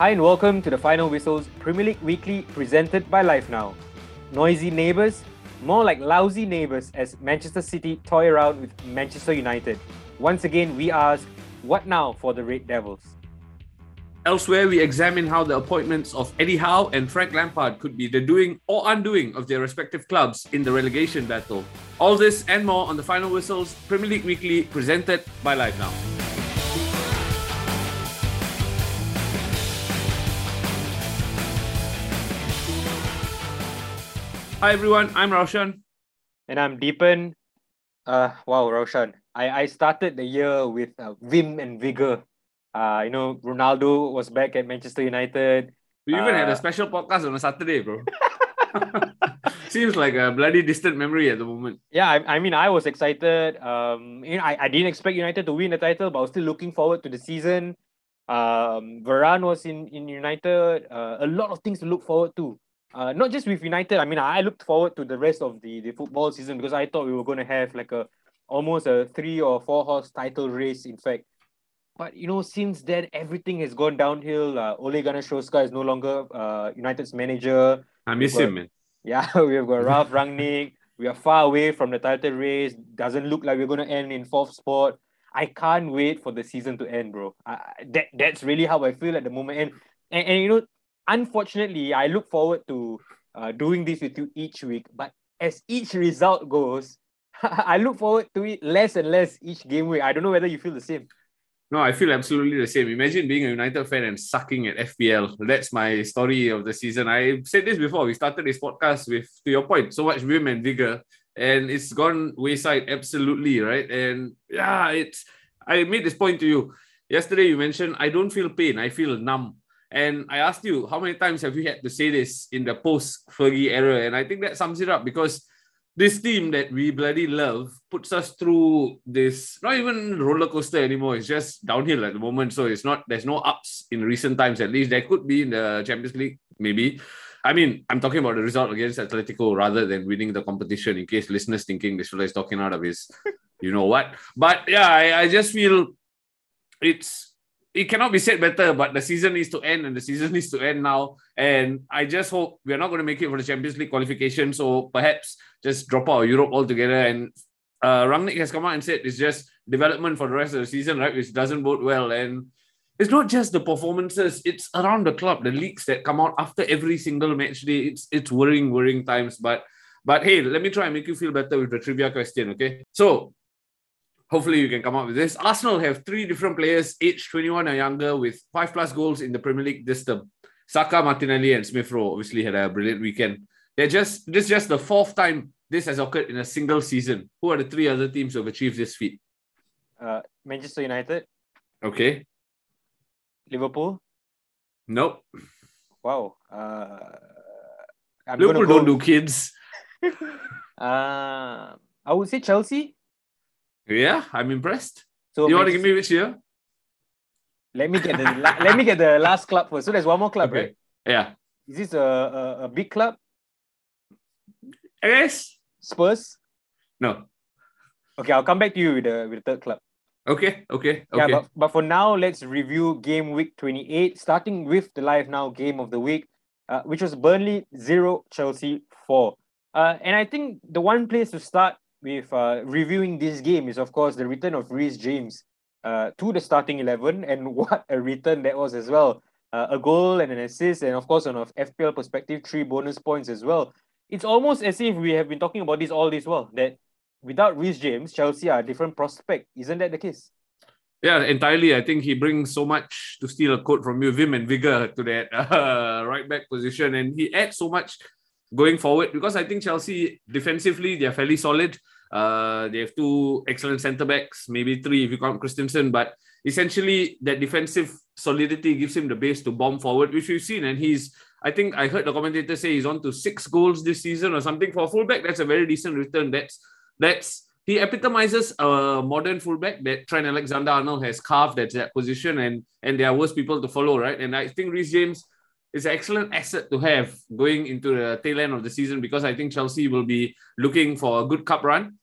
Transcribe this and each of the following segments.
Hi and welcome to the Final Whistles Premier League Weekly presented by Live Now. Noisy neighbours, more like lousy neighbours as Manchester City toy around with Manchester United. Once again, we ask, what now for the Red Devils? Elsewhere, we examine how the appointments of Eddie Howe and Frank Lampard could be the doing or undoing of their respective clubs in the relegation battle. All this and more on the Final Whistles Premier League Weekly presented by Live Hi everyone, I'm Roshan. And I'm Deepan. Uh, wow, Roshan. I, I started the year with uh, vim and vigor. Uh, you know, Ronaldo was back at Manchester United. We even had Uh, a special podcast on a Saturday, bro. Seems like a bloody distant memory at the moment. Yeah, I, I mean, I was excited. Um, you know, I, I didn't expect United to win the title, but I was still looking forward to the season. Um, Varane was in in United. Uh, a lot of things to look forward to. Uh, not just with United. I mean, I looked forward to the rest of the the football season because I thought we were going to have like a almost a three or four horse title race. In fact, but you know, since then everything has gone downhill. Uh, Ole Gunnar Solskjaer is no longer uh, United's manager. I miss Well, him, man. Yeah, we've got Ralf Rangnick. We are far away from the title race. Doesn't look like we're going to end in fourth spot. I can't wait for the season to end, bro. I, that that's really how I feel at the moment. And and, and you know, unfortunately, I look forward to uh, doing this with you each week. But as each result goes, I look forward to it less and less each game week. I don't know whether you feel the same. No, I feel absolutely the same. Imagine being a United fan and sucking at FPL. That's my story of the season. I said this before. We started this podcast with, to your point, so much vim and vigor, and it's gone wayside absolutely, right? And yeah, it's. I made this point to you yesterday. You mentioned I don't feel pain. I feel numb. And I asked you how many times have you had to say this in the post Fergie era, and I think that sums it up because this team that we bloody love puts us through this not even roller coaster anymore. It's just downhill at the moment. So it's not there's no ups in recent times. At least there could be in the champions league maybe. I mean i'm talking about the result against atletico rather than winning the competition in case listeners thinking this fella is talking out of his you know what. But yeah i, I just feel it's it cannot be said better, but the season needs to end and the season needs to end now. And I just hope we're not going to make it for the Champions League qualification. So perhaps just drop out Europe altogether. And uh, Rangnick has come out and said it's just development for the rest of the season, right? Which doesn't bode well. And it's not just the performances, it's around the club, the leaks that come out after every single match day. It's it's worrying, worrying times. But but hey, let me try and make you feel better with the trivia question, okay? So hopefully you can come up with this. Arsenal have three different players, aged 21 or younger, with five plus goals in the Premier League this term. Saka, Martinelli, and Smith Rowe obviously had a brilliant weekend. They're just this is just the fourth time this has occurred in a single season. Who are the three other teams who have achieved this feat? Uh, Manchester United, Okay. Liverpool. Nope. Wow. Uh, I'm Liverpool gonna don't do kids. Uh, I would say Chelsea. Yeah, I'm impressed. So you want to give me which year? Let me get the la- let me get the last club first. So there's one more club, Okay. right? Yeah. Is this a, a, a big club? I guess. Spurs. No. Okay, I'll come back to you with the with the third club. Okay. Okay. okay. Yeah, but, but for now, let's review game week 28, starting with the live now game of the week, uh, which was Burnley 0, Chelsea 4. Uh, and I think the one place to start with uh, reviewing this game is, of course, the return of Reece James uh, to the starting 11. And what a return that was as well. Uh, a goal and an assist, and of course, on a FPL perspective, three bonus points as well. It's almost as if we have been talking about this all this while that without Reece James, Chelsea are a different prospect. Isn't that the case? Yeah, entirely. I think he brings so much to steal a quote from you, vim and vigor to that uh, right back position, and he adds so much going forward because I think Chelsea defensively they are fairly solid. Uh, they have two excellent centre backs, maybe three if you count Christensen, but essentially that defensive solidity gives him the base to bomb forward, which we've seen. And he's, I think I heard the commentator say he's on to six goals this season or something for a fullback. That's a very decent return. That's that's he epitomizes a modern fullback that Trent Alexander Arnold has carved at that position, and and there are worse people to follow, right? And I think Reece James is an excellent asset to have going into the tail end of the season because I think Chelsea will be looking for a good cup run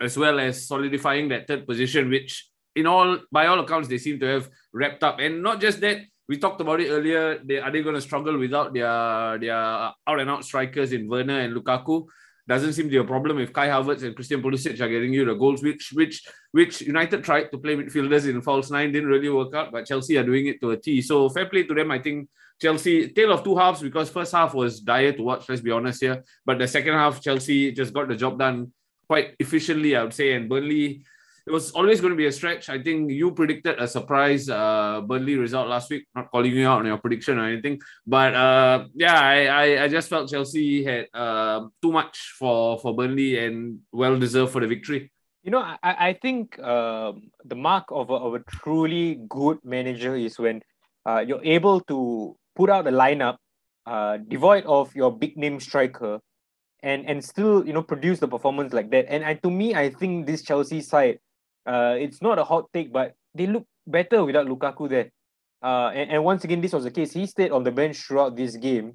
as well as solidifying that third position, which in all by all accounts they seem to have wrapped up. And not just that, we talked about it earlier. They are they going to struggle without their their out and out strikers in Werner and Lukaku? Doesn't seem to be a problem if Kai Havertz and Christian Pulisic are getting you the goals, which which which United tried to play midfielders in false nine didn't really work out, but Chelsea are doing it to a T. So fair play to them. I think Chelsea tale of two halves because first half was dire to watch. Let's be honest here, but the second half Chelsea just got the job done quite efficiently, I would say, and Burnley it was always going to be a stretch. I think you predicted a surprise uh, Burnley result last week. Not calling you out on your prediction or anything, but uh, yeah, I, I, I just felt Chelsea had uh, too much for for Burnley and well deserved for the victory. You know, I, I think uh, the mark of a, of a truly good manager is when uh, you're able to put out a lineup uh, devoid of your big name striker and and still you know produce the performance like that. And I, to me, I think this Chelsea side uh, it's not a hot take, but they look better without Lukaku there. Uh, and, and once again, this was the case. He stayed on the bench throughout this game,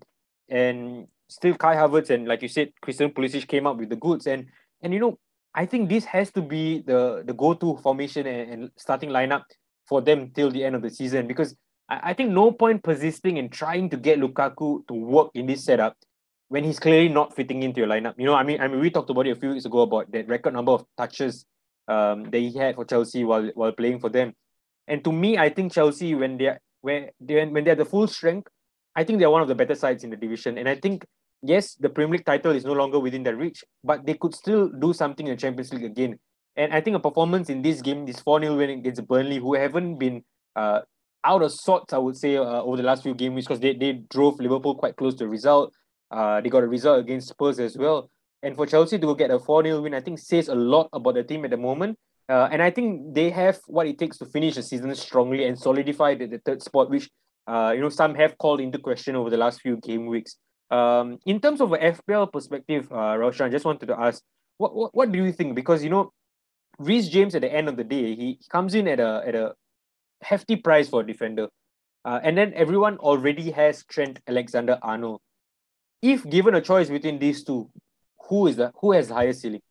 and still Kai Havertz and like you said, Christian Pulisic came up with the goods. And and you know, I think this has to be the the go-to formation and, and starting lineup for them till the end of the season because I, I think no point persisting and trying to get Lukaku to work in this setup when he's clearly not fitting into your lineup. You know, I mean, I mean, we talked about it a few weeks ago about that record number of touches um, that he had for Chelsea while while playing for them. And to me, I think Chelsea when they are when when they're the full strength, I think they're one of the better sides in the division. And I think yes, the Premier League title is no longer within their reach, but they could still do something in the Champions League again. And I think a performance in this game, this 4 0 win against Burnley, who haven't been uh, out of sorts, I would say, uh, over the last few games, because they, they drove Liverpool quite close to a result. Uh, they got a result against Spurs as well. And for Chelsea to get a 4 0 win, I think says a lot about the team at the moment. Uh, and I think they have what it takes to finish the season strongly and solidify the, the third spot, which uh, you know some have called into question over the last few game weeks. Um, in terms of a FPL perspective, uh, Roshan, I just wanted to ask, what, what what do you think? Because you know, Reece James at the end of the day, he comes in at a at a hefty price for a defender, uh, and then everyone already has Trent Alexander Arnold. If given a choice between these two, who is the who has the highest ceiling?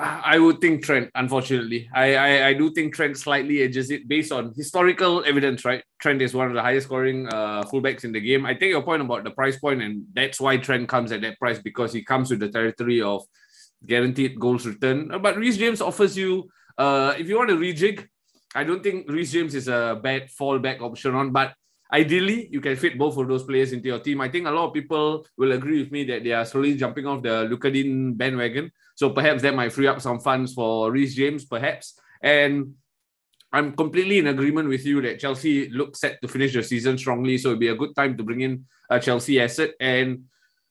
I would think Trent, unfortunately. I, I, I do think Trent slightly edges it based on historical evidence, right? Trent is one of the highest scoring uh, fullbacks in the game. I take your point about the price point, and that's why Trent comes at that price because he comes with the territory of guaranteed goals return. But Reece James offers you, uh, if you want to rejig, I don't think Reece James is a bad fallback option on, but ideally you can fit both of those players into your team. I think a lot of people will agree with me that they are slowly jumping off the Lucadin bandwagon. So perhaps that might free up some funds for Reece James, perhaps. And I'm completely in agreement with you that Chelsea look set to finish the season strongly. So it'd be a good time to bring in a Chelsea asset. And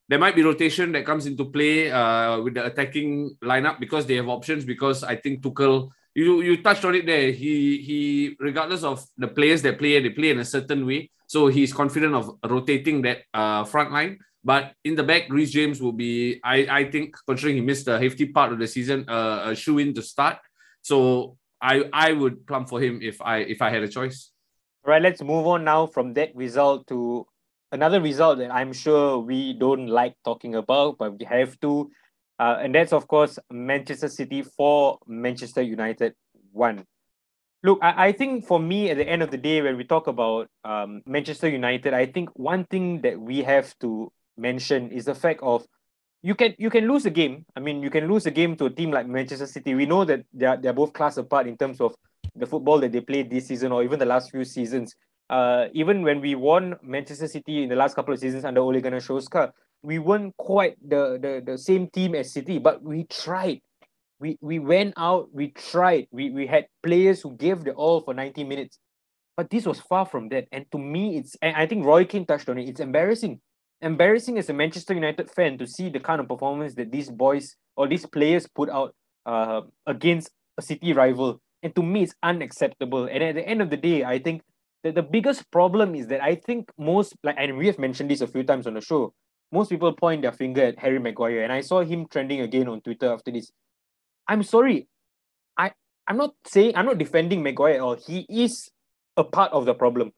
there might be rotation that comes into play uh, with the attacking lineup because they have options. Because I think Tuchel you you touched on it there. He he regardless of the players that play, they play in a certain way. So he's confident of rotating that uh, front line. But in the back, Reece James will be, I, I think, considering he missed a hefty part of the season, uh, a shoe in to start. So I I would plumb for him if I if I had a choice. All right, let's move on now from that result to another result that I'm sure we don't like talking about, but we have to. Uh, and that's, of course, Manchester City for Manchester United 1. Look, I, I think for me, at the end of the day, when we talk about um, Manchester United, I think one thing that we have to mention is the fact of you can you can lose a game. I mean, you can lose a game to a team like Manchester City. We know that they're they're both class apart in terms of the football that they played this season or even the last few seasons. Uh, even when we won Manchester City in the last couple of seasons under Ole Gunnar Solskjaer, we weren't quite the, the, the same team as City, but we tried. We we went out, we tried. We we had players who gave the all for 90 minutes. But this was far from that. And to me, it's and I think Roy Keane touched on it. It's embarrassing. Embarrassing as a Manchester United fan to see the kind of performance that these boys or these players put out uh, against a City rival. And to me, it's unacceptable. And at the end of the day, I think that the biggest problem is that I think most like and we have mentioned this a few times on the show most people point their finger at Harry Maguire, and I saw him trending again on Twitter after this. I'm sorry, I I'm not saying I'm not defending Maguire or he is a part of the problem,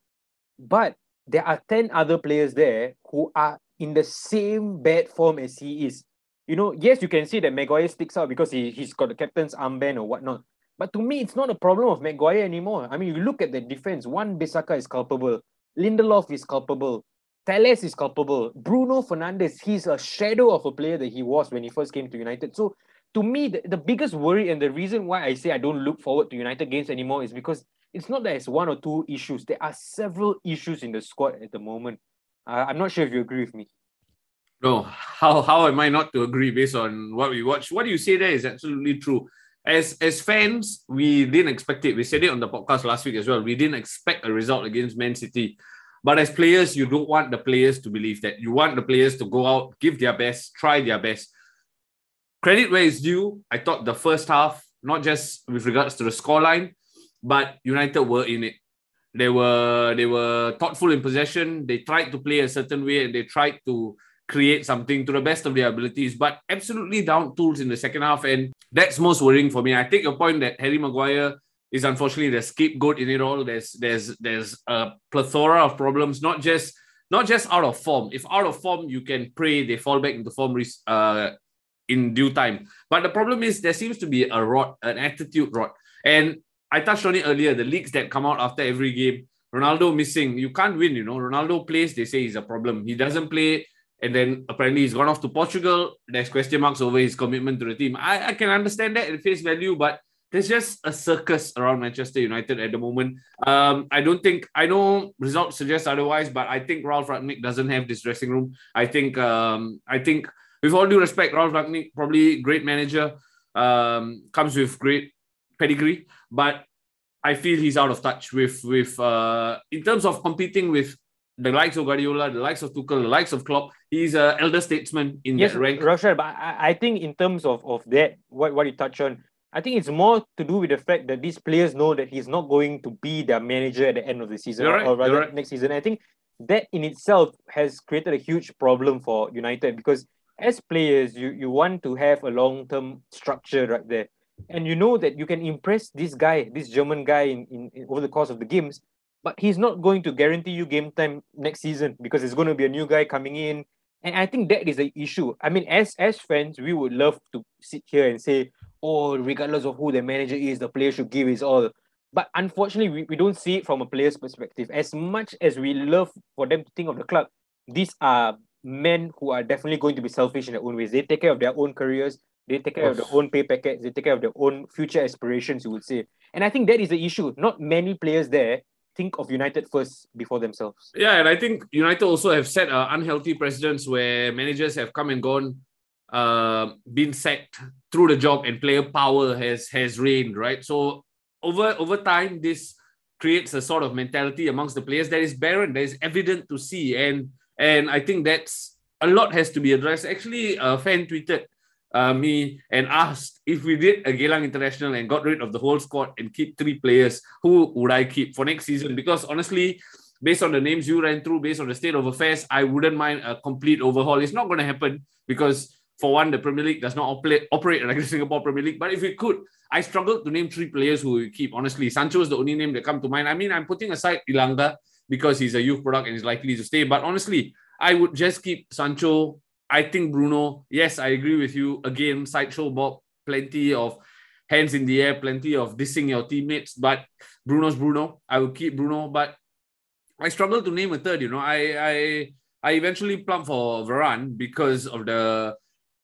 but there are ten other players there who are in the same bad form as he is. You know, yes, you can see that Maguire sticks out because he, he's got the captain's armband or whatnot. But to me, it's not a problem of Maguire anymore. I mean, you look at the defense, Wan Bissaka is culpable. Lindelof is culpable. Telles is culpable. Bruno Fernandes, he's a shadow of a player that he was when he first came to United. So to me, the, the biggest worry and the reason why I say I don't look forward to United games anymore is because it's not that it's one or two issues. There are several issues in the squad at the moment. Uh, I'm not sure if you agree with me. No, how how am I not to agree based on what we watch? What you say there is absolutely true. As as fans, we didn't expect it. We said it on the podcast last week as well. We didn't expect a result against Man City. But as players, you don't want the players to believe that. You want the players to go out, give their best, try their best. Credit where it's due. I thought the first half, not just with regards to the scoreline, but United were in it. They were they were thoughtful in possession. They tried to play a certain way and they tried to create something to the best of their abilities, but absolutely down tools in the second half. And that's most worrying for me. I take your point that Harry Maguire is unfortunately the scapegoat in it all. There's there's there's a plethora of problems, not just not just out of form. If out of form, you can pray they fall back into form uh, in due time. But the problem is there seems to be a rot, an attitude rot. And I touched on it earlier. The leaks that come out after every game, Ronaldo missing, you can't win. You know, Ronaldo plays, they say he's a problem. He doesn't play, and then apparently he's gone off to Portugal. There's question marks over his commitment to the team. I, I can understand that at face value, but there's just a circus around Manchester United at the moment. Um, I don't think I know results suggest otherwise, but I think Ralf Rangnick doesn't have this dressing room. I think um, I think with all due respect, Ralf Rangnick probably great manager, um, comes with great pedigree, but I feel he's out of touch with with uh, in terms of competing with the likes of Guardiola, the likes of Tuchel, the likes of Klopp. He's an elder statesman in yes, that rank. Roshan, but I, I think in terms of, of that, what, what you touch on, I think it's more to do with the fact that these players know that he's not going to be their manager at the end of the season, right, or rather right. next season. I think that in itself has created a huge problem for United because as players, you, you want to have a long term structure right there. And you know that you can impress this guy, this German guy, in, in, in over the course of the games, but he's not going to guarantee you game time next season because it's going to be a new guy coming in. And I think that is the issue. I mean, as as fans, we would love to sit here and say, oh, regardless of who the manager is, the player should give his all. But unfortunately, we, we don't see it from a player's perspective. As much as we love for them to think of the club, these are men who are definitely going to be selfish in their own ways. They take care of their own careers, they take care of their own pay packets, they take care of their own future aspirations, you would say. And I think that is the issue. Not many players there think of United first before themselves. Yeah, and I think United also have set uh, unhealthy precedents where managers have come and gone, uh, been sacked through the job, and player power has has reigned. Right, so over over time, this creates a sort of mentality amongst the players that is barren, that is evident to see, and and I think that's a lot has to be addressed. Actually, a fan tweeted uh, me and asked if we did a Geylang International and got rid of the whole squad and keep three players, who would I keep for next season? Because honestly, based on the names you ran through, based on the state of affairs, I wouldn't mind a complete overhaul. It's not going to happen because, for one, the Premier League does not operate, operate like the Singapore Premier League. But if it could, I struggled to name three players who we keep. Honestly, Sancho is the only name that come to mind. I mean, I'm putting aside Elanga because he's a youth product and is likely to stay. But honestly, I would just keep Sancho, I think Bruno, yes, I agree with you. Again, sideshow Bob, plenty of hands in the air, plenty of dissing your teammates. But Bruno's Bruno. I will keep Bruno. But I struggle to name a third. You know, I I I eventually plump for Varane because of the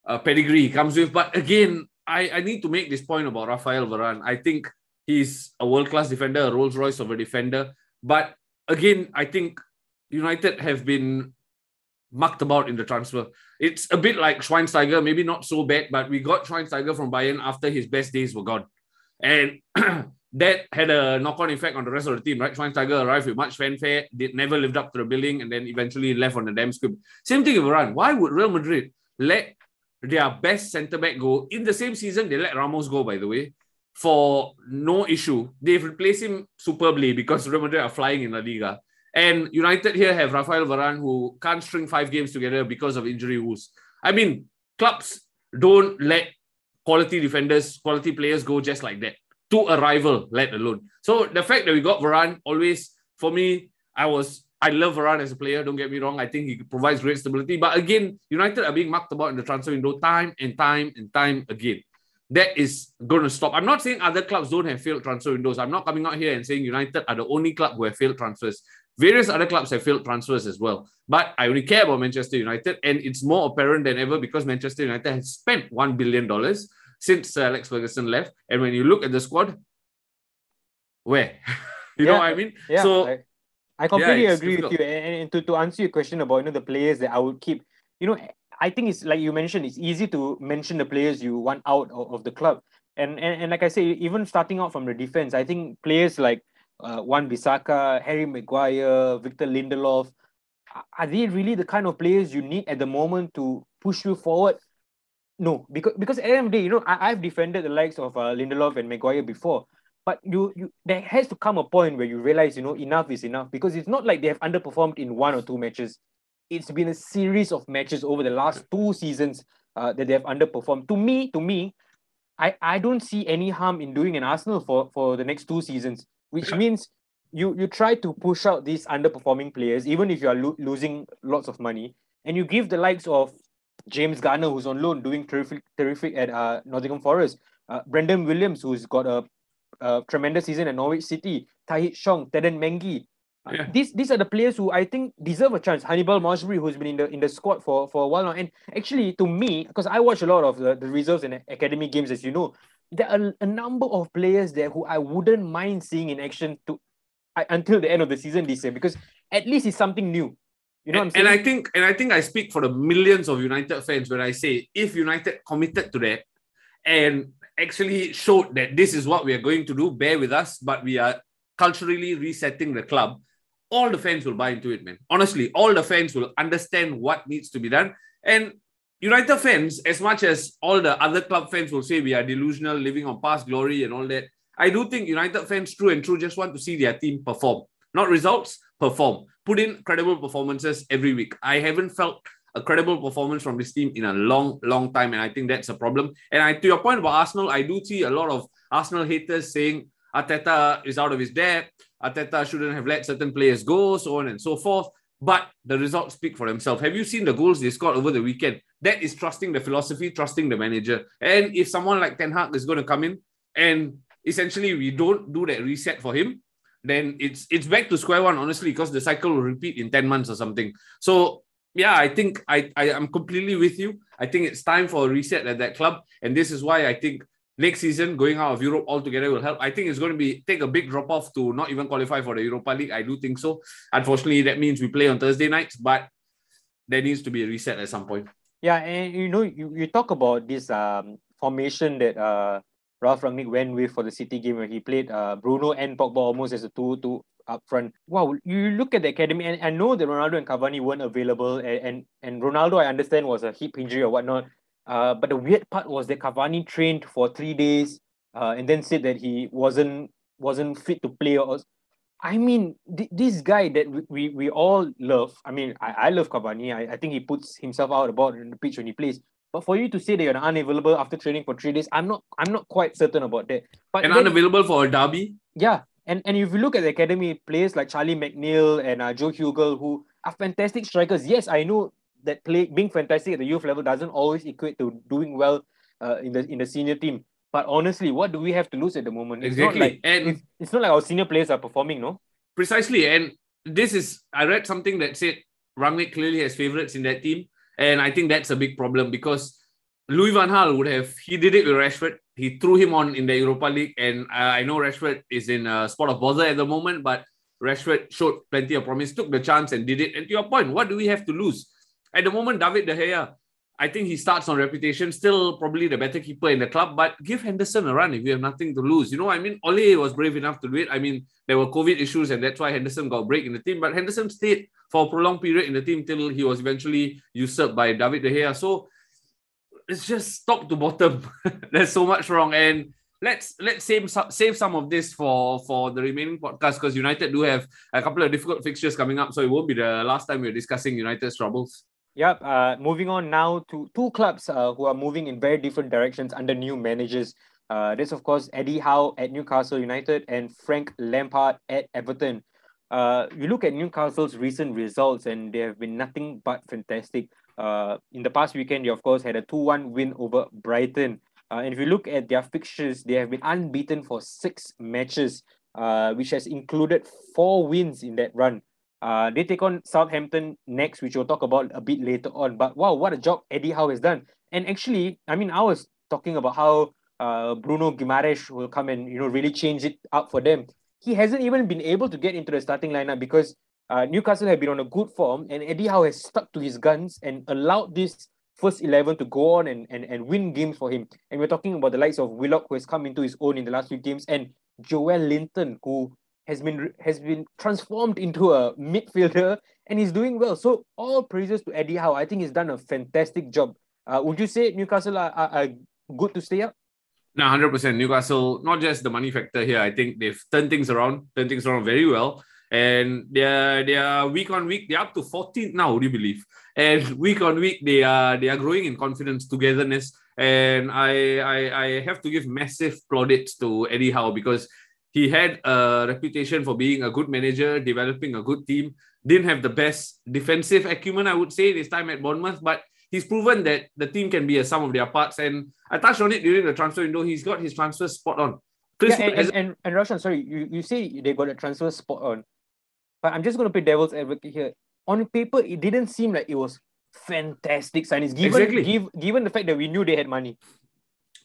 uh, pedigree he comes with. But again, I, I need to make this point about Rafael Varane. I think he's a world class defender, a Rolls Royce of a defender. But again, I think United have been mucked about in the transfer. It's a bit like Schweinsteiger, maybe not so bad, but we got Schweinsteiger from Bayern after his best days were gone. And that had a knock-on effect on the rest of the team, right? Schweinsteiger arrived with much fanfare, did never lived up to the billing, and then eventually left on the damn script. Same thing with Varane. Why would Real Madrid let their best centre back go in the same season? They let Ramos go, by the way, for no issue. They've replaced him superbly because Real Madrid are flying in La Liga. And United here have Rafael Varane who can't string five games together because of injury woes. I mean, clubs don't let quality defenders, quality players go just like that to a rival, let alone. So the fact that we got Varane always, for me, I was I love Varane as a player. Don't get me wrong. I think he provides great stability. But again, United are being mucked about in the transfer window time and time and time again. That is going to stop. I'm not saying other clubs don't have failed transfer windows. I'm not coming out here and saying United are the only club who have failed transfers Various other clubs have failed transfers as well. But I only care about Manchester United, and it's more apparent than ever because Manchester United has spent $1 billion since Sir Alex Ferguson left. And when you look at the squad, where? you yeah, know what I mean? Yeah, so I, I completely yeah, agree difficult. with you. And, and to, to answer your question about you know the players that I would keep, you know, I think it's like you mentioned, it's easy to mention the players you want out of, of the club. And, and and like I say, even starting out from the defense, I think players like uh, Wan Bissaka, Harry Maguire, Victor Lindelof, are they really the kind of players you need at the moment to push you forward? No, because because at the end of the day, you know, I, I've defended the likes of uh, Lindelof and Maguire before, but you you there has to come a point where you realize, you know, enough is enough because it's not like they have underperformed in one or two matches. It's been a series of matches over the last two seasons uh, that they have underperformed. To me, to me, I, I don't see any harm in doing an Arsenal for, for the next two seasons, which means you you try to push out these underperforming players, even if you are lo- losing lots of money, and you give the likes of James Garner, who's on loan, doing terrific terrific at uh, Nottingham Forest, uh, Brandon Williams, who's got a, a tremendous season at Norwich City, Tahith Chong, Teden Mengi, yeah. These these are the players who I think deserve a chance. Hannibal Mejbri, who's been in the in the squad for, for a while now. And actually, to me, because I watch a lot of the, the reserves and academy games, as you know, there are a number of players there who I wouldn't mind seeing in action to I, until the end of the season this year because at least it's something new. You know and, and I think and I think I speak for the millions of United fans when I say if United committed to that and actually showed that this is what we are going to do, bear with us, but we are culturally resetting the club all the fans will buy into it, man. Honestly, all the fans will understand what needs to be done. And United fans, as much as all the other club fans will say we are delusional, living on past glory and all that, I do think United fans, true and true, just want to see their team perform. Not results, perform. Put in credible performances every week. I haven't felt a credible performance from this team in a long, long time. And I think that's a problem. And I, to your point about Arsenal, I do see a lot of Arsenal haters saying Arteta is out of his depth. Arteta shouldn't have let certain players go, so on and so forth. But the results speak for themselves. Have you seen the goals they scored over the weekend? That is trusting the philosophy, trusting the manager. And if someone like Ten Hag is going to come in and essentially we don't do that reset for him, then it's it's back to square one, honestly, because the cycle will repeat in 10 months or something. So yeah, I think I, I am completely with you. I think it's time for a reset at that club. And this is why I think next season going out of Europe altogether will help. I think it's going to be take a big drop off to not even qualify for the Europa League. I do think so. Unfortunately, that means we play on Thursday nights, but there needs to be a reset at some point. Yeah, and you know, you, you talk about this um formation that uh Ralf Rangnick went with for the City game where he played uh Bruno and Pogba almost as a two two up front. Wow, you look at the academy and I know that Ronaldo and Cavani weren't available and, and and Ronaldo I understand was a hip injury or whatnot. Uh, but the weird part was that Cavani trained for three days uh, and then said that he wasn't wasn't fit to play. Or, I mean, th- this guy that we, we, we all love. I mean, I, I love Cavani. I, I think he puts himself out about in the pitch when he plays. But for you to say that you're unavailable after training for three days, I'm not I'm not quite certain about that. But and then, unavailable for a derby. Yeah, and and if you look at the academy players like Charlie McNeill and uh, Joe Hugill, who are fantastic strikers. Yes, I know that play being fantastic at the youth level doesn't always equate to doing well uh, in the in the senior team. But honestly, what do we have to lose at the moment? It's exactly. Not like, and it's, it's not like our senior players are performing, no? Precisely. And this is I read something that said Rangnick clearly has favorites in that team. And I think that's a big problem because Louis Van Gaal would have he did it with Rashford. He threw him on in the Europa League, and I know Rashford is in a spot of bother at the moment, but Rashford showed plenty of promise, took the chance and did it. And to your point, what do we have to lose? At the moment, David De Gea, I think he starts on reputation, still probably the better keeper in the club, but give Henderson a run if you have nothing to lose. You know, I mean, Ole was brave enough to do it. I mean, there were COVID issues, and that's why Henderson got a break in the team, but Henderson stayed for a prolonged period in the team till he was eventually usurped by David De Gea. So it's just top to bottom. There's so much wrong. And let's let's save save some of this for for the remaining podcast because United do have a couple of difficult fixtures coming up, so it won't be the last time we're discussing United's troubles. Yep. Uh, moving on now to two clubs uh, who are moving in very different directions under new managers. Uh, this, of course, Eddie Howe at Newcastle United and Frank Lampard at Everton. Uh, you look at Newcastle's recent results, and they have been nothing but fantastic. Uh, in the past weekend, they of course had a 2-1 win over Brighton. Uh, and if you look at their fixtures, they have been unbeaten for six matches, uh, which has included four wins in that run. Uh, they take on Southampton next, which we'll talk about a bit later on. But wow, what a job Eddie Howe has done. And actually, I mean, I was talking about how uh, Bruno Guimaraes will come and you know really change it up for them. He hasn't even been able to get into the starting lineup because uh, Newcastle have been on a good form, and Eddie Howe has stuck to his guns and allowed this first 11 to go on and, and, and win games for him. And we're talking about the likes of Willock, who has come into his own in the last few games, and Joelinton, who has been has been transformed into a midfielder and he's doing well. So all praises to Eddie Howe. I think he's done a fantastic job. Uh, would you say Newcastle are, are, are good to stay up? No, hundred percent. Newcastle, not just the money factor here. I think they've turned things around, turned things around very well, and they're they're week on week. They're up to 14th now. Would you believe? And week on week, they are they are growing in confidence, togetherness, and I I, I have to give massive plaudits to Eddie Howe because he had a reputation for being a good manager, developing a good team. Didn't have the best defensive acumen, I would say, this time at Bournemouth, but he's proven that the team can be a sum of their parts. And I touched on it during the transfer window. He's got his transfer spot on. Chris yeah, and, and, and, and Roshan, sorry, you, you say they got a transfer spot on. But I'm just going to play devil's advocate here. On paper, it didn't seem like it was fantastic signings, given, exactly. give, given the fact that we knew they had money.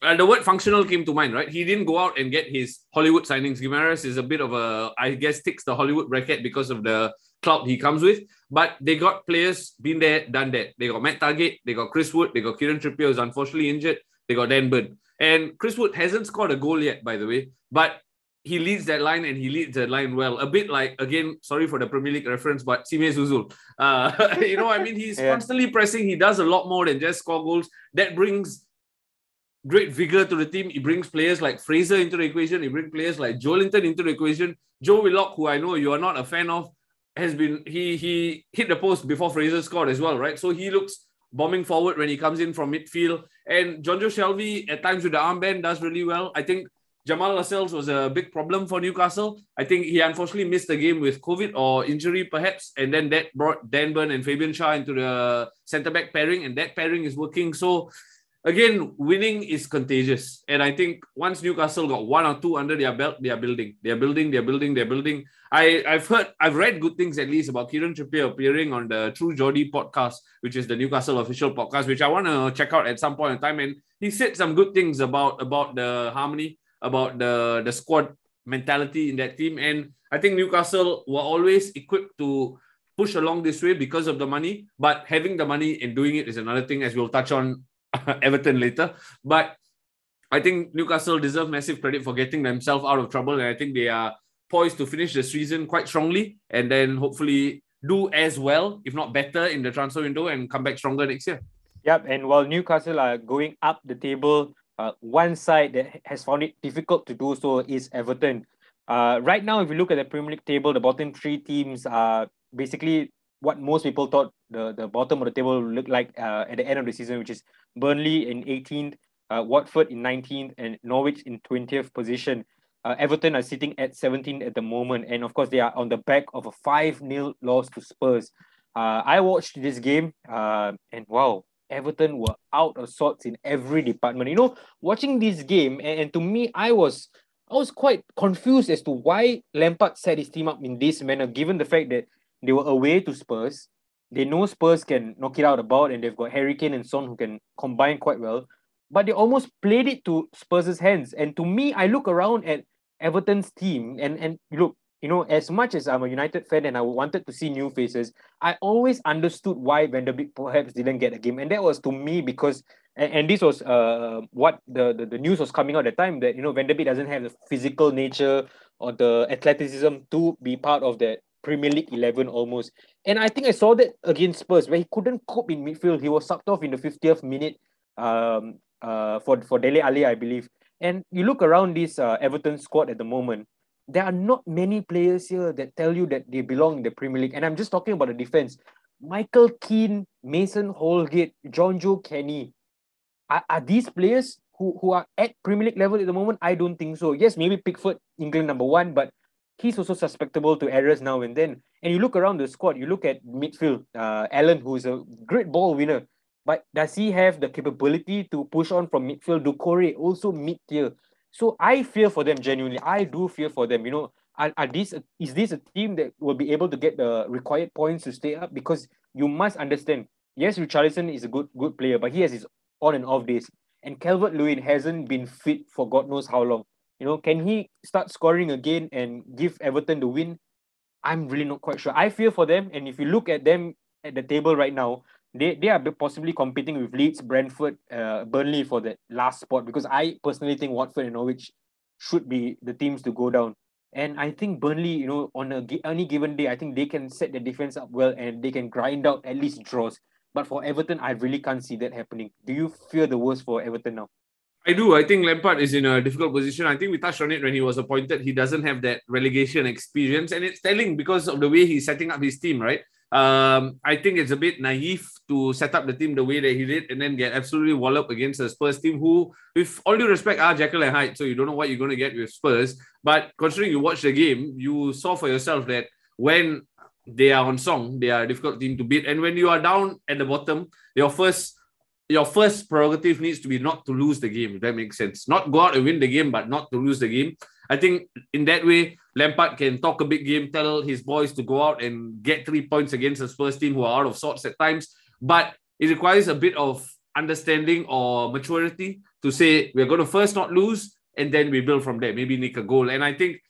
Uh, the word functional came to mind, right? He didn't go out and get his Hollywood signings. Guimaraes is a bit of a, I guess, ticks the Hollywood bracket because of the clout he comes with. But they got players, been there, done that. They got Matt Targett, they got Chris Wood, they got Kieran Trippier, who's unfortunately injured. They got Dan Burn. And Chris Wood hasn't scored a goal yet, by the way, but he leads that line and he leads that line well. A bit like, again, sorry for the Premier League reference, but Sime Zuzul. Uh, you know, I mean, he's yeah. constantly pressing. He does a lot more than just score goals. That brings great vigor to the team. He brings players like Fraser into the equation. He brings players like Joelinton into the equation. Joe Willock, who I know you are not a fan of, has been he he hit the post before Fraser scored as well, right? So he looks bombing forward when he comes in from midfield. And Jonjo Shelvey at times with the armband does really well. I think Jamal Lascelles was a big problem for Newcastle. I think he unfortunately missed the game with COVID or injury, perhaps, and then that brought Dan Burn and Fabian Schär into the centre back pairing, and that pairing is working. So again, winning is contagious. And I think once Newcastle got one or two under their belt, they are building. They are building, they're building, they're building. I, I've heard, I've read good things at least about Kieran Trippier appearing on the True Geordie podcast, which is the Newcastle official podcast, which I want to check out at some point in time. And he said some good things about, about the harmony, about the, the squad mentality in that team. And I think Newcastle were always equipped to push along this way because of the money, but having the money and doing it is another thing, as we'll touch on Everton later. But I think Newcastle deserve massive credit for getting themselves out of trouble, and I think they are poised to finish the season quite strongly, and then hopefully do as well, if not better, in the transfer window and come back stronger next year. Yep, and while Newcastle are going up the table, uh, one side that has found it difficult to do so is Everton. Uh, right now, if you look at the Premier League table, the bottom three teams are basically what most people thought the, the bottom of the table would look like uh, at the end of the season, which is Burnley in 18th, uh, Watford in 19th, and Norwich in 20th position. Uh, Everton are sitting at 17th at the moment, and of course, they are on the back of a 5 0 loss to Spurs. Uh, I watched this game, uh, and wow, Everton were out of sorts in every department. You know, watching this game, and, and to me, I was I was quite confused as to why Lampard set his team up in this manner, given the fact that they were away to Spurs. They know Spurs can knock it out about, and they've got Harry Kane and Son who can combine quite well. But they almost played it to Spurs' hands. And to me, I look around at Everton's team, and and look, you know, as much as I'm a United fan and I wanted to see new faces, I always understood why Van der Beek perhaps didn't get a game, and that was to me because, and, and this was uh what the, the the news was coming out at the time that you know Van der Beek doesn't have the physical nature or the athleticism to be part of that Premier League 11 almost. And I think I saw that against Spurs where he couldn't cope in midfield. He was sucked off in the 50th minute um, uh, for, for Dele Alli, I believe. And you look around this uh, Everton squad at the moment, there are not many players here that tell you that they belong in the Premier League. And I'm just talking about the defense. Michael Keane, Mason Holgate, Jonjoe Kenny. Are, are these players who, who are at Premier League level at the moment? I don't think so. Yes, maybe Pickford, England number one, but he's also susceptible to errors now and then. And you look around the squad, you look at midfield, uh, Allen, who's a great ball winner, but does he have the capability to push on from midfield? Doucouré also mid tier. So I fear for them genuinely. I do fear for them. You know, are, are this is this a team that will be able to get the required points to stay up? Because you must understand, yes, Richarlison is a good good player, but he has his on and off days. And Calvert Lewin hasn't been fit for God knows how long. You know, can he start scoring again and give Everton the win? I'm really not quite sure. I fear for them. And if you look at them at the table right now, they, they are possibly competing with Leeds, Brentford, uh, Burnley for that last spot because I personally think Watford and Norwich should be the teams to go down. And I think Burnley, you know, on a, any given day, I think they can set their defense up well and they can grind out at least draws. But for Everton, I really can't see that happening. Do you fear the worst for Everton now? I do. I think Lampard is in a difficult position. I think we touched on it when he was appointed. He doesn't have that relegation experience, and it's telling because of the way he's setting up his team, right? Um, I think it's a bit naive to set up the team the way that he did and then get absolutely walloped against the Spurs team, who, with all due respect, are Jekyll and Hyde. So you don't know what you're going to get with Spurs. But considering you watched the game, you saw for yourself that when they are on song, they are a difficult team to beat. And when you are down at the bottom, your first your first prerogative needs to be not to lose the game, if that makes sense. Not go out and win the game, but not to lose the game. I think in that way, Lampard can talk a big game, tell his boys to go out and get three points against the Spurs team who are out of sorts at times. But it requires a bit of understanding or maturity to say we're going to first not lose and then we build from there, maybe nick a goal. And I think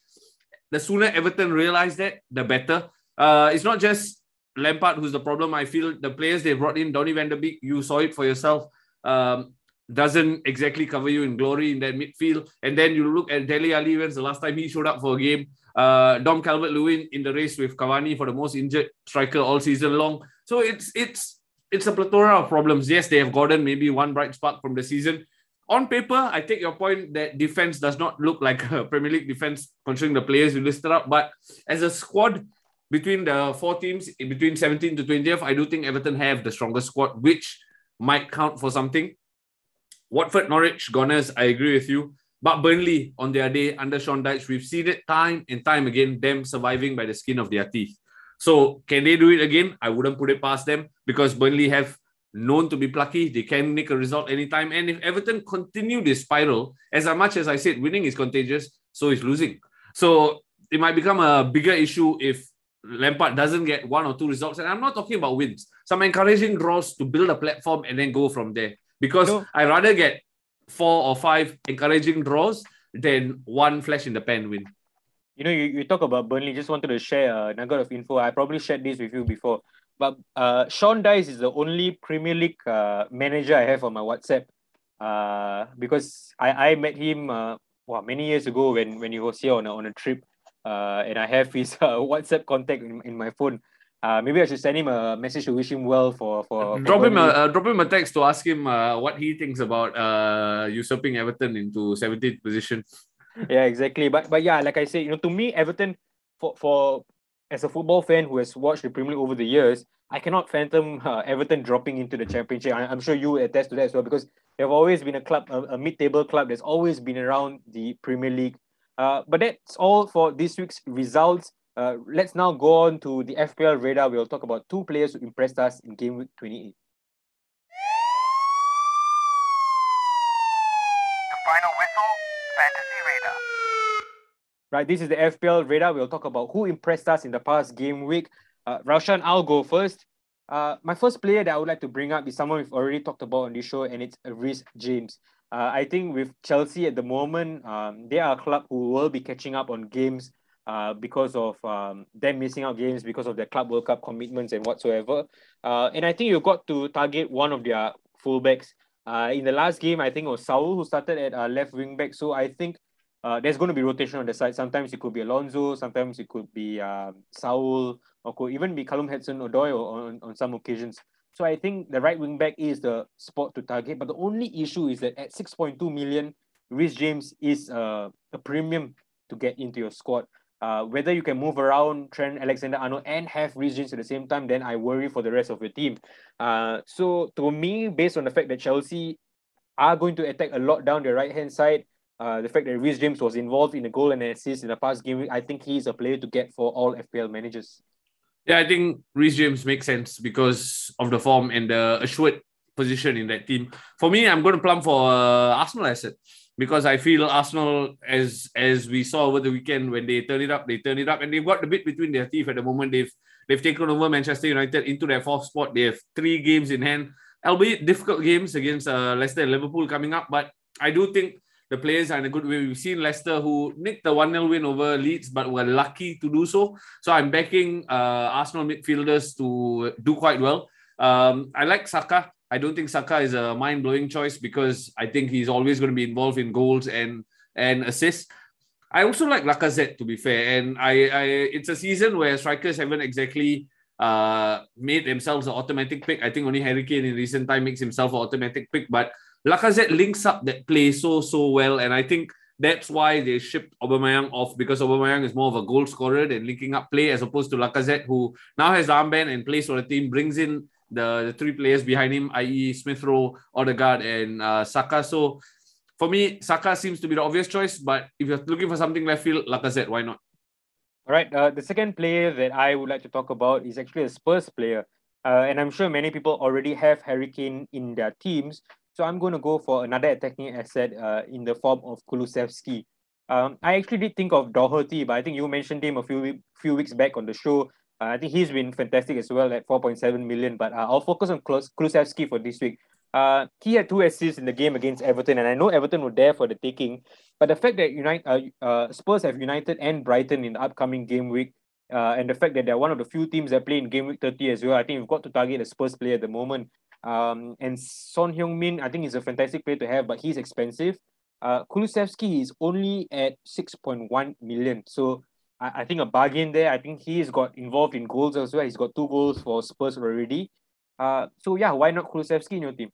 the sooner Everton realize that, the better. Uh, it's not just Lampard, who's the problem. I feel the players they brought in, Donny van der Beek, you saw it for yourself, um, doesn't exactly cover you in glory in that midfield. And then you look at Dele Alli, when's the last time he showed up for a game? Uh, Dom Calvert-Lewin in the race with Cavani for the most injured striker all season long. So it's it's it's a plethora of problems. Yes, they have gotten maybe one bright spark from the season. On paper, I take your point that defense does not look like a Premier League defense considering the players you listed up. But as a squad, between the four teams, between 17 to 20th, I do think Everton have the strongest squad, which might count for something. Watford, Norwich, Gunners, I agree with you. But Burnley, on their day under Sean Dyche, we've seen it time and time again, them surviving by the skin of their teeth. So can they do it again? I wouldn't put it past them because Burnley have known to be plucky. They can make a result anytime. And if Everton continue this spiral, as much as I said, winning is contagious, so is losing. So it might become a bigger issue if Lampard doesn't get one or two results, and I'm not talking about wins, some encouraging draws to build a platform and then go from there. Because no. I rather get four or five encouraging draws than one flash in the pan win. You know, you, you talk about Burnley, just wanted to share a nugget of info. I probably shared this with you before. But uh, Sean Dyche is the only Premier League uh, manager I have on my WhatsApp. Uh, because I, I met him uh, wow, many years ago when, when he was here on a, on a trip uh, and I have his uh, WhatsApp contact in, in my phone. Uh, maybe I should send him a message to wish him well for for. Drop him a uh, drop him a text to ask him uh, what he thinks about uh, usurping Everton into 17th position. Yeah, exactly. But but yeah, like I said, you know, to me, Everton for for as a football fan who has watched the Premier League over the years, I cannot fathom uh, Everton dropping into the Championship. I, am sure you attest to that as well because they've always been a club, a, a mid-table club that's always been around the Premier League uh, but that's all for this week's results. Uh, let's now go on to the FPL radar. We'll talk about two players who impressed us in game week 28. The final whistle, fantasy radar. Right, this is the FPL radar. We'll talk about who impressed us in the past game week. Uh, Roshan, I'll go first. Uh, my first player that I would like to bring up is someone we've already talked about on this show, and it's Reece James. Uh, I think with Chelsea at the moment, um, they are a club who will be catching up on games uh, because of um, them missing out games because of their Club World Cup commitments and whatsoever. Uh, and I think you've got to target one of their fullbacks. Uh, in the last game, I think it was Saul who started at uh, left wing back. So I think uh, there's going to be rotation on the side. Sometimes it could be Alonso, sometimes it could be um, Saul, or could even be Callum Hudson-Odoi on, on some occasions. So I think the right wing back is the spot to target. But the only issue is that at 6.2 million, Reece James is uh, a premium to get into your squad. Uh, whether you can move around Trent Alexander-Arnold and have Reece James at the same time, then I worry for the rest of your team. Uh, so to me, based on the fact that Chelsea are going to attack a lot down the right hand side, uh, the fact that Reece James was involved in the goal and assist in the past game, I think he is a player to get for all FPL managers. Yeah, I think Reece James makes sense because of the form and the assured position in that team. For me, I'm going to plumb for uh, Arsenal asset because I feel Arsenal, as as we saw over the weekend, when they turn it up, they turn it up, and they've got the bit between their teeth at the moment. They've they've taken over Manchester United into their fourth spot. They have three games in hand, albeit difficult games against uh, Leicester and Liverpool coming up. But I do think the players are in a good way. We've seen Leicester who nicked the 1 0 win over Leeds, but were lucky to do so. So I'm backing uh, Arsenal midfielders to do quite well. Um, I like Saka. I don't think Saka is a mind blowing choice because I think he's always going to be involved in goals and and assists. I also like Lacazette to be fair, and I, I it's a season where strikers haven't exactly uh, made themselves an automatic pick. I think only Harry Kane in recent time makes himself an automatic pick, but Lacazette links up that play so so well, and I think that's why they shipped Aubameyang off because Aubameyang is more of a goal scorer than linking up play as opposed to Lacazette, who now has armband and plays for the team, brings in the, the three players behind him, i.e. Smith Rowe, Odegaard, and uh, Saka. So for me, Saka seems to be the obvious choice, but if you're looking for something left field, Lacazette, why not? All right. Uh, the second player that I would like to talk about is actually a Spurs player. Uh, and I'm sure many people already have Harry Kane in their teams. So I'm going to go for another attacking asset uh, in the form of Kulusevski. Um, I actually did think of Doherty, but I think you mentioned him a few few weeks back on the show. Uh, I think he's been fantastic as well at 4.7 million. But uh, I'll focus on Kulusevski for this week. Uh, he had two assists in the game against Everton, and I know Everton were there for the taking. But the fact that United, uh, uh, Spurs have United and Brighton in the upcoming game week, uh, and the fact that they're one of the few teams that play in game week 30 as well, I think we've got to target a Spurs player at the moment. Um, and Son Heung-min, I think is a fantastic player to have, but he's expensive. Uh, Kulusevski is only at 6.1 million. So I, I think a bargain there. I think he's got involved in goals as well. He's got two goals for Spurs already. Uh, so yeah, why not Kulusevski in your team?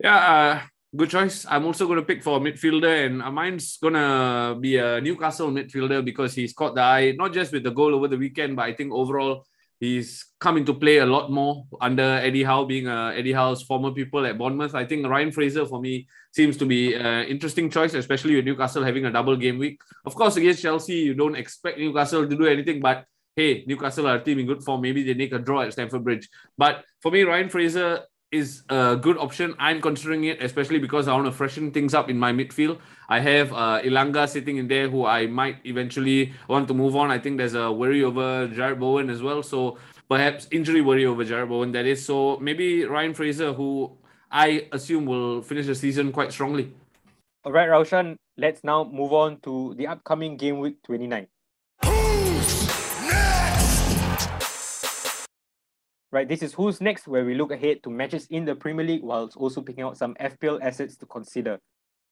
Yeah, uh, good choice. I'm also going to pick for a midfielder, and mine's going to be a Newcastle midfielder because he's caught the eye, not just with the goal over the weekend, but I think overall he's come into play a lot more under Eddie Howe, being uh, Eddie Howe's former people at Bournemouth. I think Ryan Fraser for me seems to be an interesting choice, especially with Newcastle having a double game week. Of course, against Chelsea, you don't expect Newcastle to do anything, but hey, Newcastle are a team in good form. Maybe they make a draw at Stamford Bridge. But for me, Ryan Fraser is a good option. I'm considering it, especially because I want to freshen things up in my midfield. I have uh, Elanga sitting in there who I might eventually want to move on. I think there's a worry over Jarrod Bowen as well. So perhaps injury worry over Jarrod Bowen, that is. So maybe Ryan Fraser, who I assume will finish the season quite strongly. All right, Roshan, let's now move on to the upcoming game week 29. Right, this is Who's Next, where we look ahead to matches in the Premier League whilst also picking out some FPL assets to consider.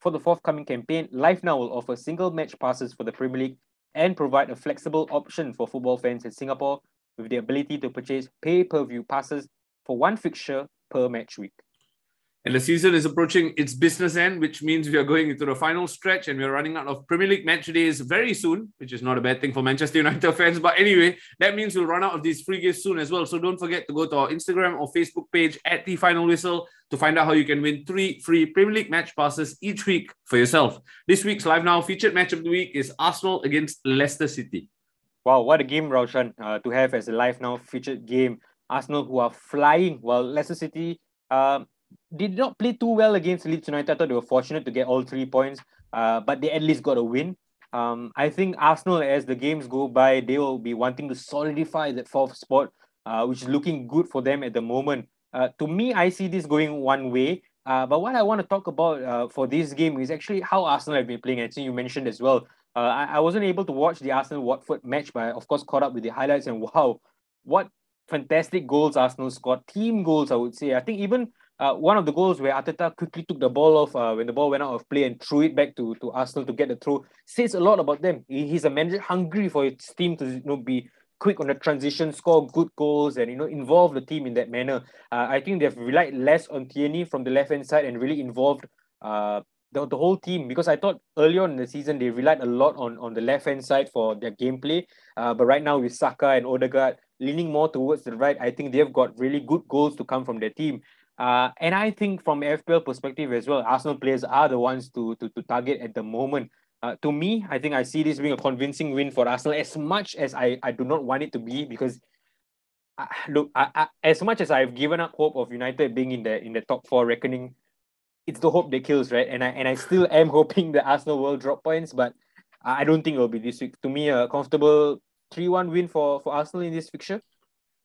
For the forthcoming campaign, Live Now will offer single match passes for the Premier League and provide a flexible option for football fans in Singapore with the ability to purchase pay per view passes for one fixture per match week. And the season is approaching its business end, which means we are going into the final stretch and we're running out of Premier League match days very soon, which is not a bad thing for Manchester United fans. But anyway, that means we'll run out of these free gifts soon as well. So don't forget to go to our Instagram or Facebook page at the final whistle to find out how you can win three free Premier League match passes each week for yourself. This week's Live Now featured match of the week is Arsenal against Leicester City. Wow, what a game, Roshan, uh, to have as a Live Now featured game. Arsenal who are flying while Leicester City. Um, did not play too well against Leeds United. I thought they were fortunate to get all three points, uh, but they at least got a win. Um, I think Arsenal, as the games go by, they will be wanting to solidify that fourth spot, uh, which is looking good for them at the moment. Uh, to me, I see this going one way. Uh, but what I want to talk about uh, for this game is actually how Arsenal have been playing. I think you mentioned as well. Uh, I, I wasn't able to watch the Arsenal Watford match, but I, of course, caught up with the highlights. And wow, what fantastic goals Arsenal scored! Team goals, I would say. I think even uh, one of the goals where Arteta quickly took the ball off uh, when the ball went out of play and threw it back to, to Arsenal to get the throw says a lot about them. He, he's a manager hungry for his team to you know be quick on the transition, score good goals, and you know involve the team in that manner. Uh, I think they've relied less on Tierney from the left hand side and really involved uh, the, the whole team because I thought earlier in the season they relied a lot on, on the left hand side for their gameplay. Uh, but right now with Saka and Odegaard leaning more towards the right, I think they've got really good goals to come from their team. Uh, and I think from FPL perspective as well, Arsenal players are the ones to, to, to target at the moment. Uh, to me, I think I see this being a convincing win for Arsenal as much as I, I do not want it to be because uh, look, I, I, as much as I've given up hope of United being in the in the top four reckoning, it's the hope that kills, right? And I and I still am hoping that Arsenal will drop points, but I don't think it will be this week. To me, a comfortable 3-1 win for, for Arsenal in this fixture.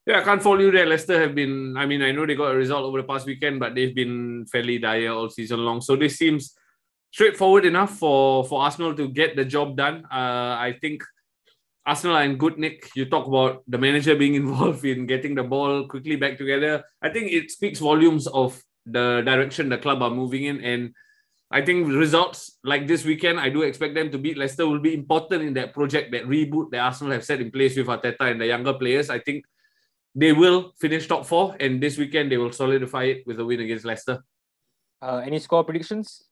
Yeah, I can't follow you there. Leicester have been, I mean, I know they got a result over the past weekend, but they've been fairly dire all season long. So this seems straightforward enough for, for Arsenal to get the job done. Uh, I think Arsenal in good nick. You talk about the manager being involved in getting the ball quickly back together. I think it speaks volumes of the direction the club are moving in. And I think results like this weekend, I do expect them to beat Leicester will be important in that project, that reboot that Arsenal have set in place with Arteta and the younger players. I think they will finish top four, and this weekend they will solidify it with a win against Leicester. Uh, any score predictions?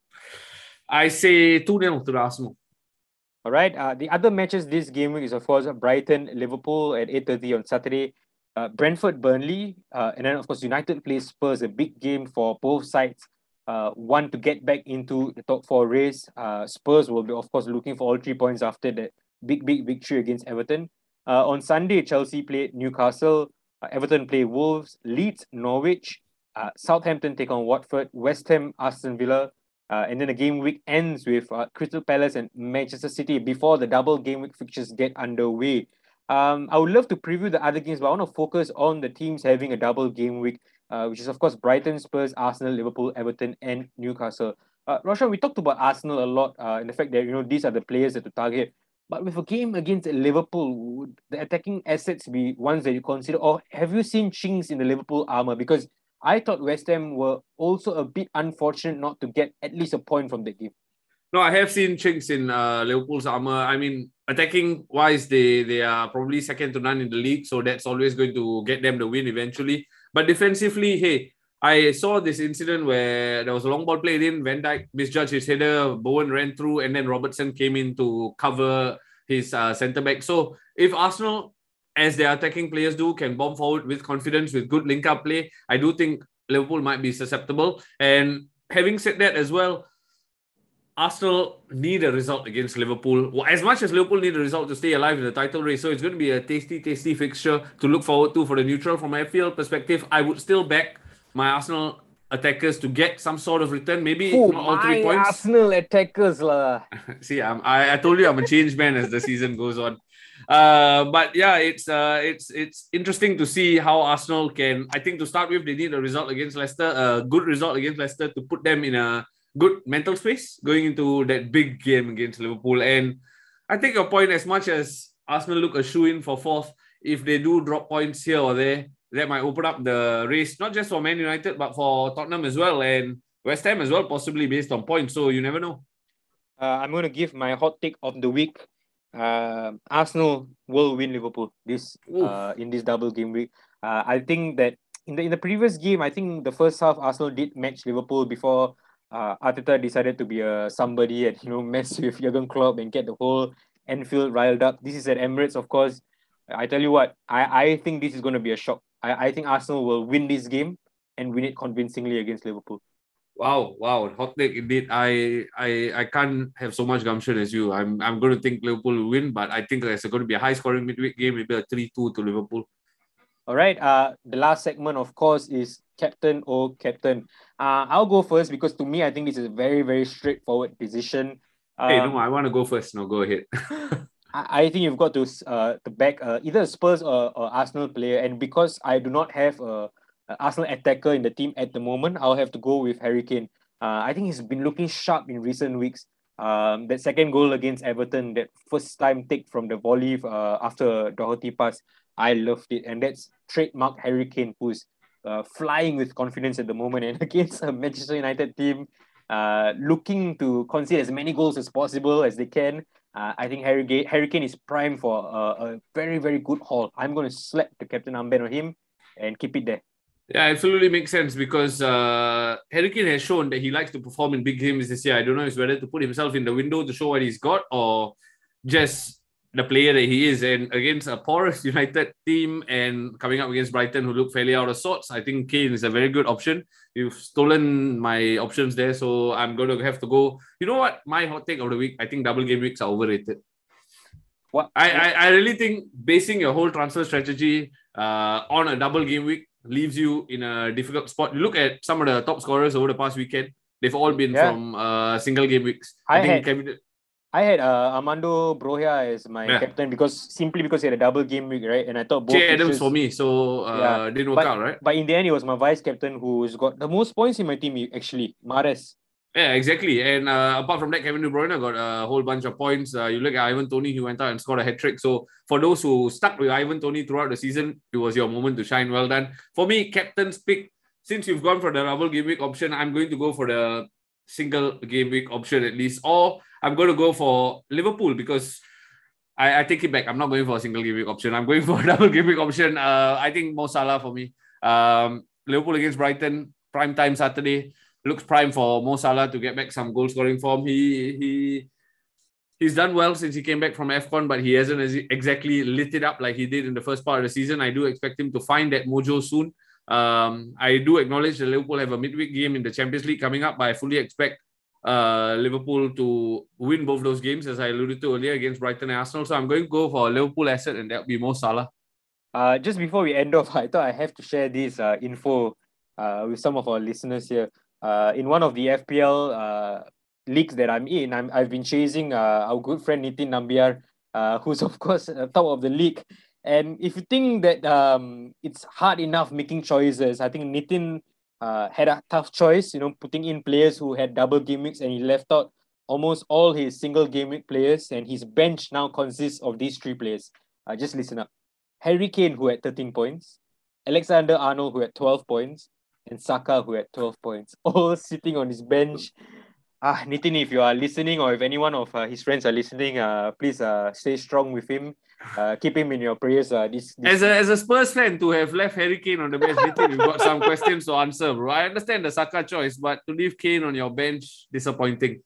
I say 2 0 to the Arsenal. All right. Uh, the other matches this game week is, of course, Brighton, Liverpool at 8.30 on Saturday. Uh, Brentford, Burnley, uh, and then, of course, United plays Spurs, a big game for both sides. Uh, one to get back into the top four race. Uh, Spurs will be, of course, looking for all three points after that big, big victory against Everton. Uh, on Sunday, Chelsea played Newcastle. Uh, Everton play Wolves, Leeds, Norwich. Uh, Southampton take on Watford, West Ham, Aston Villa. Uh, and then the game week ends with uh, Crystal Palace and Manchester City before the double game week fixtures get underway. Um, I would love to preview the other games, but I want to focus on the teams having a double game week, uh, which is, of course, Brighton, Spurs, Arsenal, Liverpool, Everton, and Newcastle. Uh, Roshan, we talked about Arsenal a lot uh, in the fact that, you know, these are the players that to target. But with a game against Liverpool, the attacking assets be ones that you consider, or have you seen chinks in the Liverpool armor? Because I thought West Ham were also a bit unfortunate not to get at least a point from that game. No, I have seen chinks in uh, Liverpool's armor. I mean, attacking wise, they they are probably second to none in the league, so that's always going to get them the win eventually. But defensively, hey, I saw this incident where there was a long ball played in. Van Dijk misjudged his header. Bowen ran through, and then Robertson came in to cover his uh, centre back. So if Arsenal as their attacking players do, can bomb forward with confidence, with good link up play. I do think Liverpool might be susceptible. And having said that as well, Arsenal need a result against Liverpool. As much as Liverpool need a result to stay alive in the title race, so it's going to be a tasty, tasty fixture to look forward to for the neutral. From a FPL perspective, I would still back my Arsenal attackers to get some sort of return. Maybe Oh, not all three points. Arsenal attackers lah. See, I'm, I, I told you I'm a changed man as the season goes on. Uh, but yeah, it's uh, it's it's interesting to see how Arsenal can. I think to start with, they need a result against Leicester, a good result against Leicester to put them in a good mental space going into that big game against Liverpool. And I take your point as much as Arsenal look a shoe in for fourth. If they do drop points here or there, that might open up the race not just for Man United but for Tottenham as well and West Ham as well, possibly based on points. So you never know. Uh, I'm going to give my hot take of the week. Uh, Arsenal will win Liverpool this uh, in this double game week. Uh, I think that in the in the previous game, I think the first half Arsenal did match Liverpool before uh, Arteta decided to be a somebody and you know mess with Jurgen Klopp and get the whole Anfield riled up. This is at Emirates, of course. I tell you what, I, I think this is going to be a shock. I, I think Arsenal will win this game and win it convincingly against Liverpool. Wow, wow, hot take indeed. I I I can't have so much gumption as you. I'm I'm going to think Liverpool will win, but I think there's going to be a high scoring midweek game, maybe a 3-2 to Liverpool. All right. Uh, the last segment, of course, is Captain or Captain. Uh, I'll go first because to me, I think this is a very, very straightforward decision. Uh, hey, no, I want to go first. No, go ahead. I, think you've got to uh, to back uh, either a Spurs or, or Arsenal player, and because I do not have a, a Arsenal attacker in the team at the moment, I'll have to go with Harry Kane. Uh, I think he's been looking sharp in recent weeks. Um, that second goal against Everton, that first time take from the volley uh, after Doherty pass, I loved it, and that's trademark Harry Kane, who's uh, flying with confidence at the moment, and against a Manchester United team, uh, looking to concede as many goals as possible as they can. Uh, I think Harry, Ga- Harry Kane is prime for a, a very, very good haul. I'm going to slap the captain armband on him and keep it there. Yeah, absolutely makes sense because uh, Harry Kane has shown that he likes to perform in big games this year. I don't know if whether to put himself in the window to show what he's got or just the player that he is. And against a porous United team and coming up against Brighton, who look fairly out of sorts, I think Kane is a very good option. You've stolen my options there, so I'm going to have to go. You know what? My hot take of the week, I think double game weeks are overrated. What I, I, I really think basing your whole transfer strategy uh, on a double game week leaves you in a difficult spot. You look at some of the top scorers over the past weekend. They've all been Yeah. from uh, single game weeks. I think had- Kevin, I had uh, Armando Broja as my Yeah. captain because simply because he had a double game week, right? And I thought both Che Adams for me, so uh, Yeah, didn't work but- out, right? But in the end, it was my vice captain who's got the most points in my team. Actually, Mahrez. Yeah, exactly. And uh, apart from that, Kevin De Bruyne got a whole bunch of points. Uh, you look at Ivan Toney, he went out and scored a hat trick. So for those who stuck with Ivan Toney throughout the season, it was your moment to shine. Well done. For me, captain's pick. Since you've gone for the double game week option, I'm going to go for the single game week option at least, or I'm going to go for Liverpool because I, I take it back. I'm not going for a single game week option. I'm going for a double game week option. Uh, I think Mo Salah for me. Um, Liverpool against Brighton, prime time Saturday looks prime for Mo Salah to get back some goal scoring form. He he he's done well since he came back from AFCON, but he hasn't exactly lit it up like he did in the first part of the season. I do expect him to find that mojo soon. Um, I do acknowledge that Liverpool have a midweek game in the Champions League coming up, but I fully expect uh, Liverpool to win both those games, as I alluded to earlier, against Brighton and Arsenal. So I'm going to go for a Liverpool asset, and that'll be Mo Salah. Uh, just before we end off, I thought I have to share this uh, info uh, with some of our listeners here. Uh, in one of the FPL uh, leagues that I'm in, I'm, I've been chasing uh, our good friend Nitin Nambiar, uh, who's of course at top of the league. And if you think that um, it's hard enough making choices, I think Nitin uh, had a tough choice, you know, putting in players who had double weeks and he left out almost all his single week players. And his bench now consists of these three players. Uh, just listen up. Harry Kane, who had 13 points, Alexander Arnold, who had 12 points, and Saka, who had 12 points, all sitting on his bench. Ah, Nitin, if you are listening or if anyone of uh, his friends are listening, uh, please uh, stay strong with him. Uh, keep him in your prayers. Uh, this, this As a, as a Spurs fan, to have left Harry Kane on the bench, Nitin, we've got some questions to answer, bro. I understand the Saka choice, but to leave Kane on your bench, disappointing.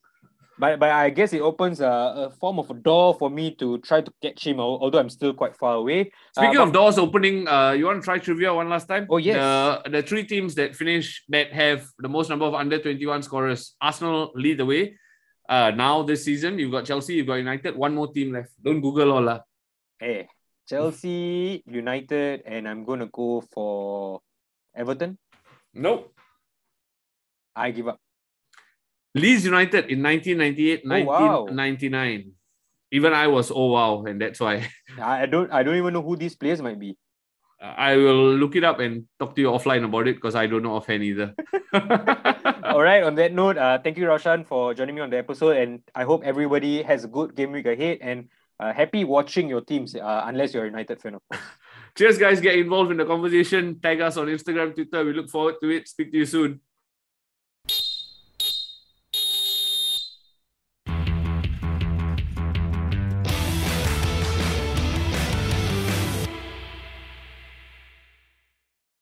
But, but I guess it opens a, a form of a door for me to try to catch him, although I'm still quite far away. Uh, Speaking but- of doors opening, uh, you want to try trivia one last time? Oh, yes. The, the three teams that finish that have the most number of under 21 scorers, Arsenal lead the way. Uh, now this season, you've got Chelsea, you've got United, one more team left. Don't Google all. lah. Hey, Chelsea, United, and I'm going to go for Everton. Nope. I give up. Leeds United in 1998, Oh, wow. 1999. Even I was, oh wow, and that's why. I I don't I don't even know who these players might be. I will look it up and talk to you offline about it because I don't know offhand either. All right. On that note, uh, thank you, Roshan, for joining me on the episode, and I hope everybody has a good game week ahead and uh, happy watching your teams. Uh, unless you're a United fan, of course. Cheers, guys. Get involved in the conversation. Tag us on Instagram, Twitter. We look forward to it. Speak to you soon.